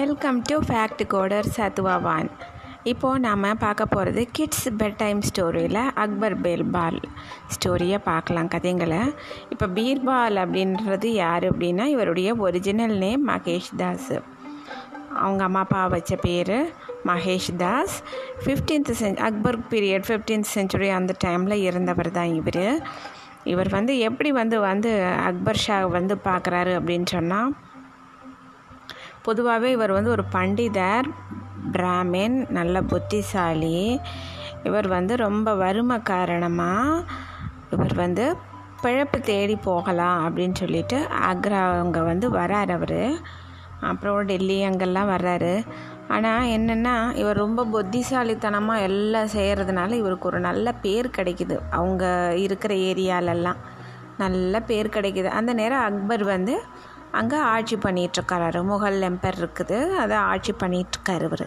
Welcome to fact coder சத்துவாவான் இப்போது நாம் பார்க்க போகிறது கிட்ஸ் பெட் டைம் ஸ்டோரியில் அக்பர் பீர்பால் ஸ்டோரியை பார்க்கலாம் கதைங்களை இப்போ பீர்பால் அப்படின்றது யார் அப்படின்னா இவருடைய ஒரிஜினல் நேம் மகேஷ் தாஸ் அவங்க அம்மா அப்பா வச்ச பேர் மகேஷ் தாஸ் ஃபிஃப்டீன்த் சென் அக்பர் பீரியட் ஃபிஃப்டீன்த் செஞ்சுரி அந்த டைமில் இருந்தவர் தான் இவர். இவர் வந்து எப்படி வந்து வந்து அக்பர் ஷா வந்து பார்க்குறாரு அப்படின்னு சொன்னால் பொதுவாகவே இவர் வந்து ஒரு பண்டிதர் பிராமின் நல்ல புத்திசாலி. இவர் வந்து ரொம்ப வறுமை காரணமாக இவர் வந்து பிழப்பு தேடி போகலாம் அப்படின்னு சொல்லிட்டு ஆக்ரா அங்கே வந்து வரார் அவர். அப்புறம் டெல்லி அங்கெல்லாம் வர்றாரு. ஆனால் என்னென்னா இவர் ரொம்ப புத்திசாலித்தனமாக எல்லாம் செய்கிறதுனால இவருக்கு ஒரு நல்ல பேர் கிடைக்குது. அவங்க இருக்கிற ஏரியாலெல்லாம் நல்ல பேர் கிடைக்குது. அந்த நேரம் அக்பர் வந்து அங்கே ஆட்சி பண்ணிகிட்ருக்காரு முகல் எம்பர் இருக்குது. அதை ஆட்சி பண்ணிகிட்ருக்காரு இவர்.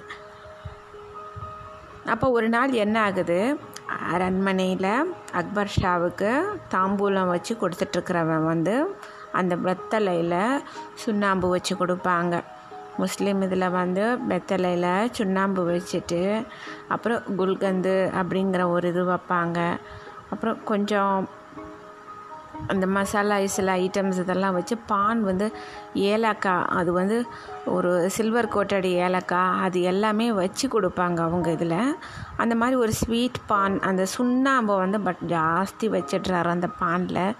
அப்போ ஒரு நாள் என்ன ஆகுது? அரண்மனையில் அக்பர் ஷாவுக்கு தாம்பூலம் வச்சு கொடுத்துட்ருக்கிறவன் வந்து அந்த வெத்தலையில் சுண்ணாம்பு வச்சு கொடுப்பாங்க. முஸ்லீம் இதில் வந்து வெத்தலையில் சுண்ணாம்பு வச்சுட்டு அப்புறம் குல்கந்து அப்படிங்கிற ஒரு இது வைப்பாங்க. அப்புறம் கொஞ்சம் அந்த மசாலா சில ஐட்டம்ஸ் இதெல்லாம் வச்சு பான் வந்து ஏலக்காய் அது வந்து ஒரு சில்வர் கோட்டடி ஏலக்காய் அது எல்லாமே வச்சு கொடுப்பாங்க அவங்க இதில். அந்த மாதிரி ஒரு ஸ்வீட் பான் அந்த சுண்ணாம்பை வந்து பட் ஜாஸ்தி வச்சிடுறாரு அந்த பானில்.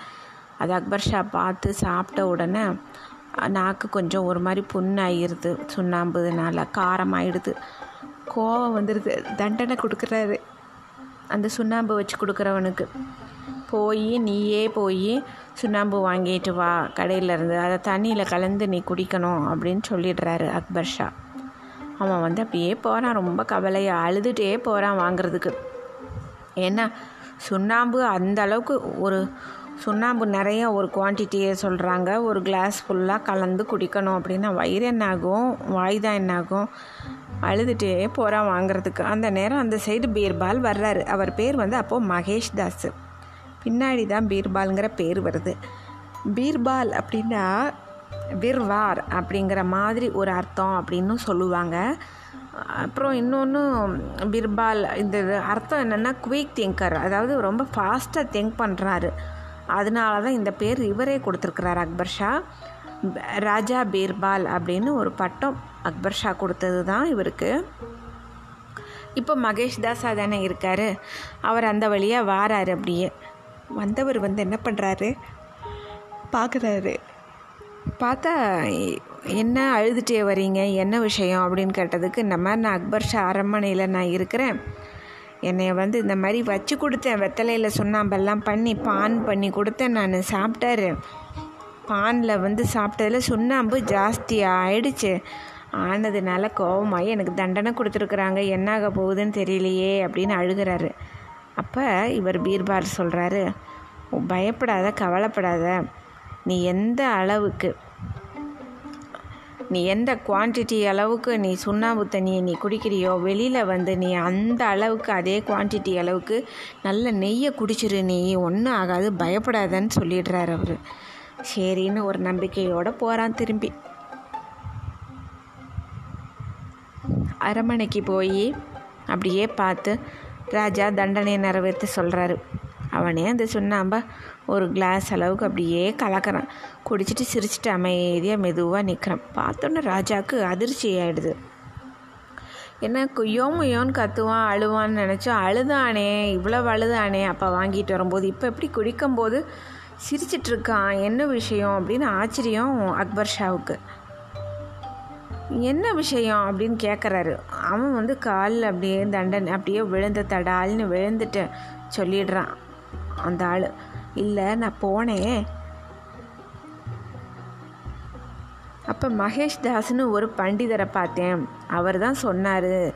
அது அக்பர் ஷா பார்த்து சாப்பிட்ட உடனே நாக்கு கொஞ்சம் ஒரு மாதிரி புண்ணாயிருது சுண்ணாம்புனால காரமாயிடுது. கோவம் வந்துடுது தண்டனை கொடுக்குறாரு. அந்த சுண்ணாம்பு வச்சு கொடுக்குறவனுக்கு. போய் நீயே போய் சுண்ணாம்பு வாங்கிட்டு வா கடையிலேருந்து. அதை தண்ணியில் கலந்து நீ குடிக்கணும் அப்படின்னு சொல்லிடுறாரு அக்பர் ஷா. அவன் வந்து அப்படியே போகிறான் ரொம்ப கவலையாக அழுதுகிட்டே போகிறான் வாங்குறதுக்கு. ஏன்னா சுண்ணாம்பு அந்த அளவுக்கு ஒரு சுண்ணாம்பு நிறைய ஒரு குவான்டிட்டியை சொல்கிறாங்க ஒரு கிளாஸ் ஃபுல்லாக கலந்து குடிக்கணும் அப்படின்னா வயிறு என்னாகும்? வாய் தான் என்னாகும்? அழுதுகிட்டே போகிறான் வாங்குறதுக்கு. அந்த நேரம் அந்த சைடு பீர்பால் வர்றாரு. அவர் பேர் வந்து அப்போது மகேஷ் தாஸ் பின்னாடி தான் பீர்பால்ங்கிற பேர் வருது. பீர்பால் அப்படின்னா பிர்வார் அப்படிங்கிற மாதிரி ஒரு அர்த்தம் அப்படின்னு சொல்லுவாங்க. அப்புறம் இன்னொன்று பிர்பால் இந்த அர்த்தம் என்னென்னா குயிக் திங்கர் அதாவது ரொம்ப ஃபாஸ்ட்டாக திங்க் பண்ணுறாரு அதனால தான் இந்த பேர் இவரே கொடுத்துருக்குறாரு அக்பர் ஷா. ராஜா பீர்பால் அப்படின்னு ஒரு பட்டம் அக்பர் ஷா கொடுத்தது தான் இவருக்கு. இப்போ மகேஷ் தாஸா தானே இருக்கார். அவர் அந்த வழியாக வாரார் அப்படியே. வந்தவர் வந்து என்ன பண்ணுறாரு பார்க்குறாரு பார்த்தா என்ன அழுதுகிட்டே வரீங்க? என்ன விஷயம்? அப்படின்னு கேட்டதுக்கு இந்த மாதிரி நான் அக்பர் ஷா அரண்மனையில் நான் இருக்கிறேன். என்னை வந்து இந்த மாதிரி வச்சு கொடுத்தேன். வெத்தலையில் சுண்ணாம்பெல்லாம் பண்ணி பான் பண்ணி கொடுத்தேன் நான். சாப்பிட்டாரு. பானில் வந்து சாப்பிட்டதில் சுண்ணாம்பு ஜாஸ்தியாக ஆயிடுச்சு. ஆனதுனால கோபமாகி எனக்கு தண்டனை கொடுத்துருக்குறாங்க. என்னாக போகுதுன்னு தெரியலையே அப்படின்னு அழுகிறாரு. அப்போ இவர் பீர்பால் சொல்கிறாரு பயப்படாத கவலைப்படாத நீ எந்த அளவுக்கு நீ எந்த குவான்டிட்டி அளவுக்கு நீ சுண்ணாம்பு தண்ணியை நீ குடிக்கிறியோ வெளியில் வந்து நீ அந்த அளவுக்கு அதே குவான்டிட்டி அளவுக்கு நல்ல நெய்யை குடிச்சிரு நீ ஒன்றும் ஆகாது பயப்படாதன்னு சொல்லிடுறார் அவர். சரின்னு ஒரு நம்பிக்கையோடு போகிறான் திரும்பி. அரமனைக்கு போய் அப்படியே பார்த்து ராஜா தண்டனையை நிறைவேற்றி சொல்கிறாரு அவனே அந்த சுண்ணாம்ப ஒரு கிளாஸ் அளவுக்கு அப்படியே கலக்கிறான். குடிச்சிட்டு சிரிச்சிட்டு அமைதியாக மெதுவாக நிற்கிறான் பார்த்தோன்னே ராஜாவுக்கு அதிர்ச்சி ஆகிடுது என்ன குய்யோ முய்யோன்னு கத்துவான் அழுவான்னு நினச்சோம் அழுதானே இவ்வளோ அழுதானே அப்போ வாங்கிட்டு வரும்போது இப்போ எப்படி குடிக்கும்போது? சிரிச்சிட்ருக்கான் என்ன விஷயம்? அப்படின்னு ஆச்சரியம் அக்பர் ஷாவுக்கு. என்ன விஷயம் அப்படின்னு கேட்குறாரு அவன் வந்து காலில் அப்படியே தண்டன் அப்படியே விழுந்த தடால்னு விழுந்துட்டு சொல்லிடுறான் அந்த ஆள். இல்லை நான் போனேன். அப்போ மகேஷ் தாஸ்னு ஒரு பண்டிதரை பார்த்தேன். அவர் தான் சொன்னார்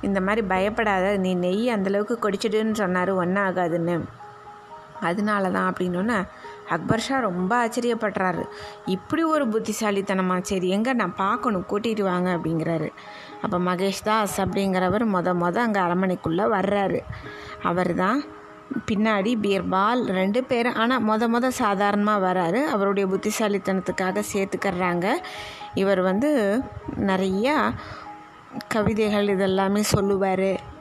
இந்த மாதிரி பயப்படாத நீ நெய் அந்தளவுக்கு குடிச்சிடுன்னு சொன்னார் ஒன்றும் ஆகாதுன்னு. அதனால தான் அப்படின்னோன்னே அக்பர் ஷா ரொம்ப ஆச்சரியப்படுறாரு. இப்படி ஒரு புத்திசாலித்தனமா? சரி எங்கே நான் பார்க்கணும் கூட்டிகிட்டு வாங்க அப்படிங்கிறாரு. அப்போ மகேஷ் தாஸ் அப்படிங்கிறவர் மொத மொதல் அங்கே அரண்மனைக்குள்ளே வர்றாரு. அவர் தான் பின்னாடி பீர்பால் ரெண்டு பேரும் ஆனால் மொத மொத சாதாரணமாக வராரு. அவருடைய புத்திசாலித்தனத்துக்காக சேர்த்துக்கறாங்க. இவர் வந்து நிறையா கவிதைகள் இதெல்லாமே சொல்லுவார்.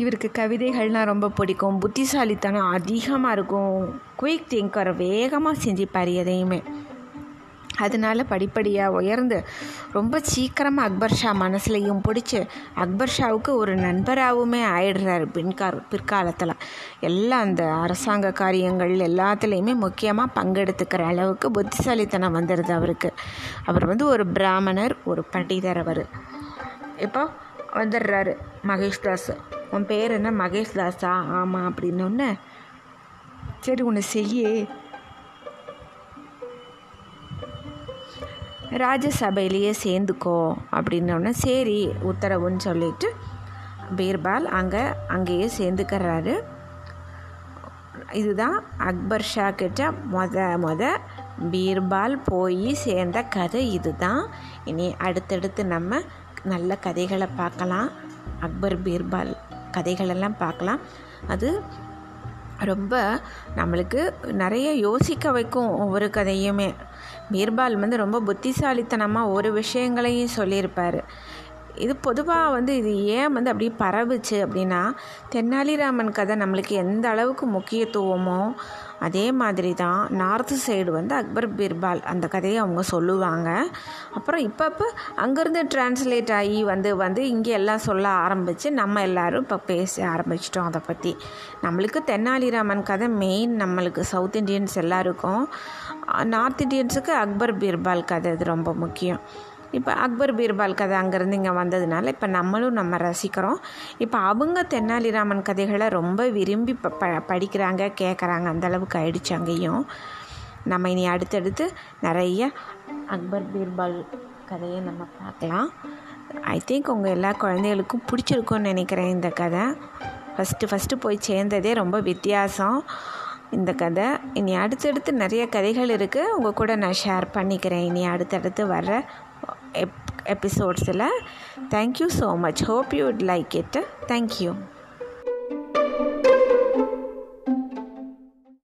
இவருக்கு கவிதைகள்னால் ரொம்ப பிடிக்கும். புத்திசாலித்தனம் அதிகமாக இருக்கும். குயிக் திங்கர் வேகமாக சிந்திப்பார் எதையுமே. அதனால படிப்படியாக உயர்ந்து ரொம்ப சீக்கிரமாக அக்பர் ஷா மனசுலையும் பிடிச்சி அக்பர் ஷாவுக்கு ஒரு நண்பராகவுமே ஆயிடுறாரு பின்கார் பிற்காலத்தில். எல்லாம் அந்த அரசாங்க காரியங்கள் எல்லாத்துலேயுமே முக்கியமாக பங்கெடுத்துக்கிற அளவுக்கு புத்திசாலித்தனம் வந்துடுது அவருக்கு. அவர் வந்து ஒரு பிராமணர் ஒரு பண்டிதர் அவர். இப்போ வந்துடுறாரு மகேஷ் தாஸ். உன் பேர் என்ன? மகேஷ் தாஸா? ஆமாம் அப்படின்னொன்னே சரி உன்னை செய்யே. ராஜசபையிலேயே சேர்ந்துக்கோ அப்படின்னோடனே சரி உத்தரவுன்னு சொல்லிட்டு பீர்பால் அங்கே அங்கேயே சேர்ந்துக்கிறாரு. இதுதான் அக்பர் ஷா கிட்ட மொத மொத பீர்பால் போய் சேர்ந்த கதை. இதுதான். இனி அடுத்தடுத்து நம்ம நல்ல கதைகளை பார்க்கலாம். அக்பர் பீர்பால். கதைகளெல்லாம் பார்க்கலாம். அது ரொம்ப நம்மளுக்கு நிறைய யோசிக்க வைக்கும் ஒவ்வொரு கதையுமே. பீர்பால் வந்து ரொம்ப புத்திசாலித்தனமாக ஒரு விஷயங்களையும் சொல்லியிருப்பார். இது பொதுவாக வந்து இது ஏன் வந்து அப்படியே பரவுச்சு அப்படின்னா தென்னாலிராமன் கதை நம்மளுக்கு எந்த அளவுக்கு முக்கியத்துவமோ அதே மாதிரி தான் நார்த்து சைடு வந்து அக்பர் பீர்பால் அந்த கதையை அவங்க சொல்லுவாங்க. அப்புறம் இப்போ இப்போ அங்கேருந்து டிரான்ஸ்லேட் ஆகி வந்து வந்து இங்கே எல்லாம் சொல்ல ஆரம்பித்து நம்ம எல்லோரும் இப்போ பேச ஆரம்பிச்சிட்டோம் அதை பற்றி நம்மளுக்கு தென்னாலிராமன் கதை மெயின் நம்மளுக்கு சவுத் இண்டியன்ஸ் எல்லாருக்கும் நார்த் இண்டியன்ஸுக்கு அக்பர் பீர்பால் கதை இது ரொம்ப முக்கியம். இப்போ அக்பர் பீர்பால் கதை அங்கேருந்து இங்கே வந்ததுனால இப்போ நம்மளும் நம்ம ரசிக்கிறோம். இப்போ அவங்க தென்னாலிராமன் கதைகளை ரொம்ப விரும்பி ப ப படிக்கிறாங்க கேட்குறாங்க அந்தளவுக்கு ஆயிடுச்சு அங்கேயும். நம்ம இனி அடுத்தடுத்து நிறைய அக்பர் பீர்பால் கதையை நம்ம பார்க்கலாம். ஐ திங்க் உங்கள் எல்லா குழந்தைகளுக்கும் பிடிச்சிருக்கும்னு நினைக்கிறேன் இந்த கதை. ஃபஸ்ட்டு ஃபஸ்ட்டு போய் சேர்ந்ததே ரொம்ப வித்தியாசம் இந்த கதை. இனி அடுத்தடுத்து நிறைய கதைகள் இருக்குது உங்கள் கூட நான் ஷேர் பண்ணிக்கிறேன். இனி அடுத்தடுத்து வர்ற Episode, episodes. Ella. Thank you so much. Hope you would like it. Thank you.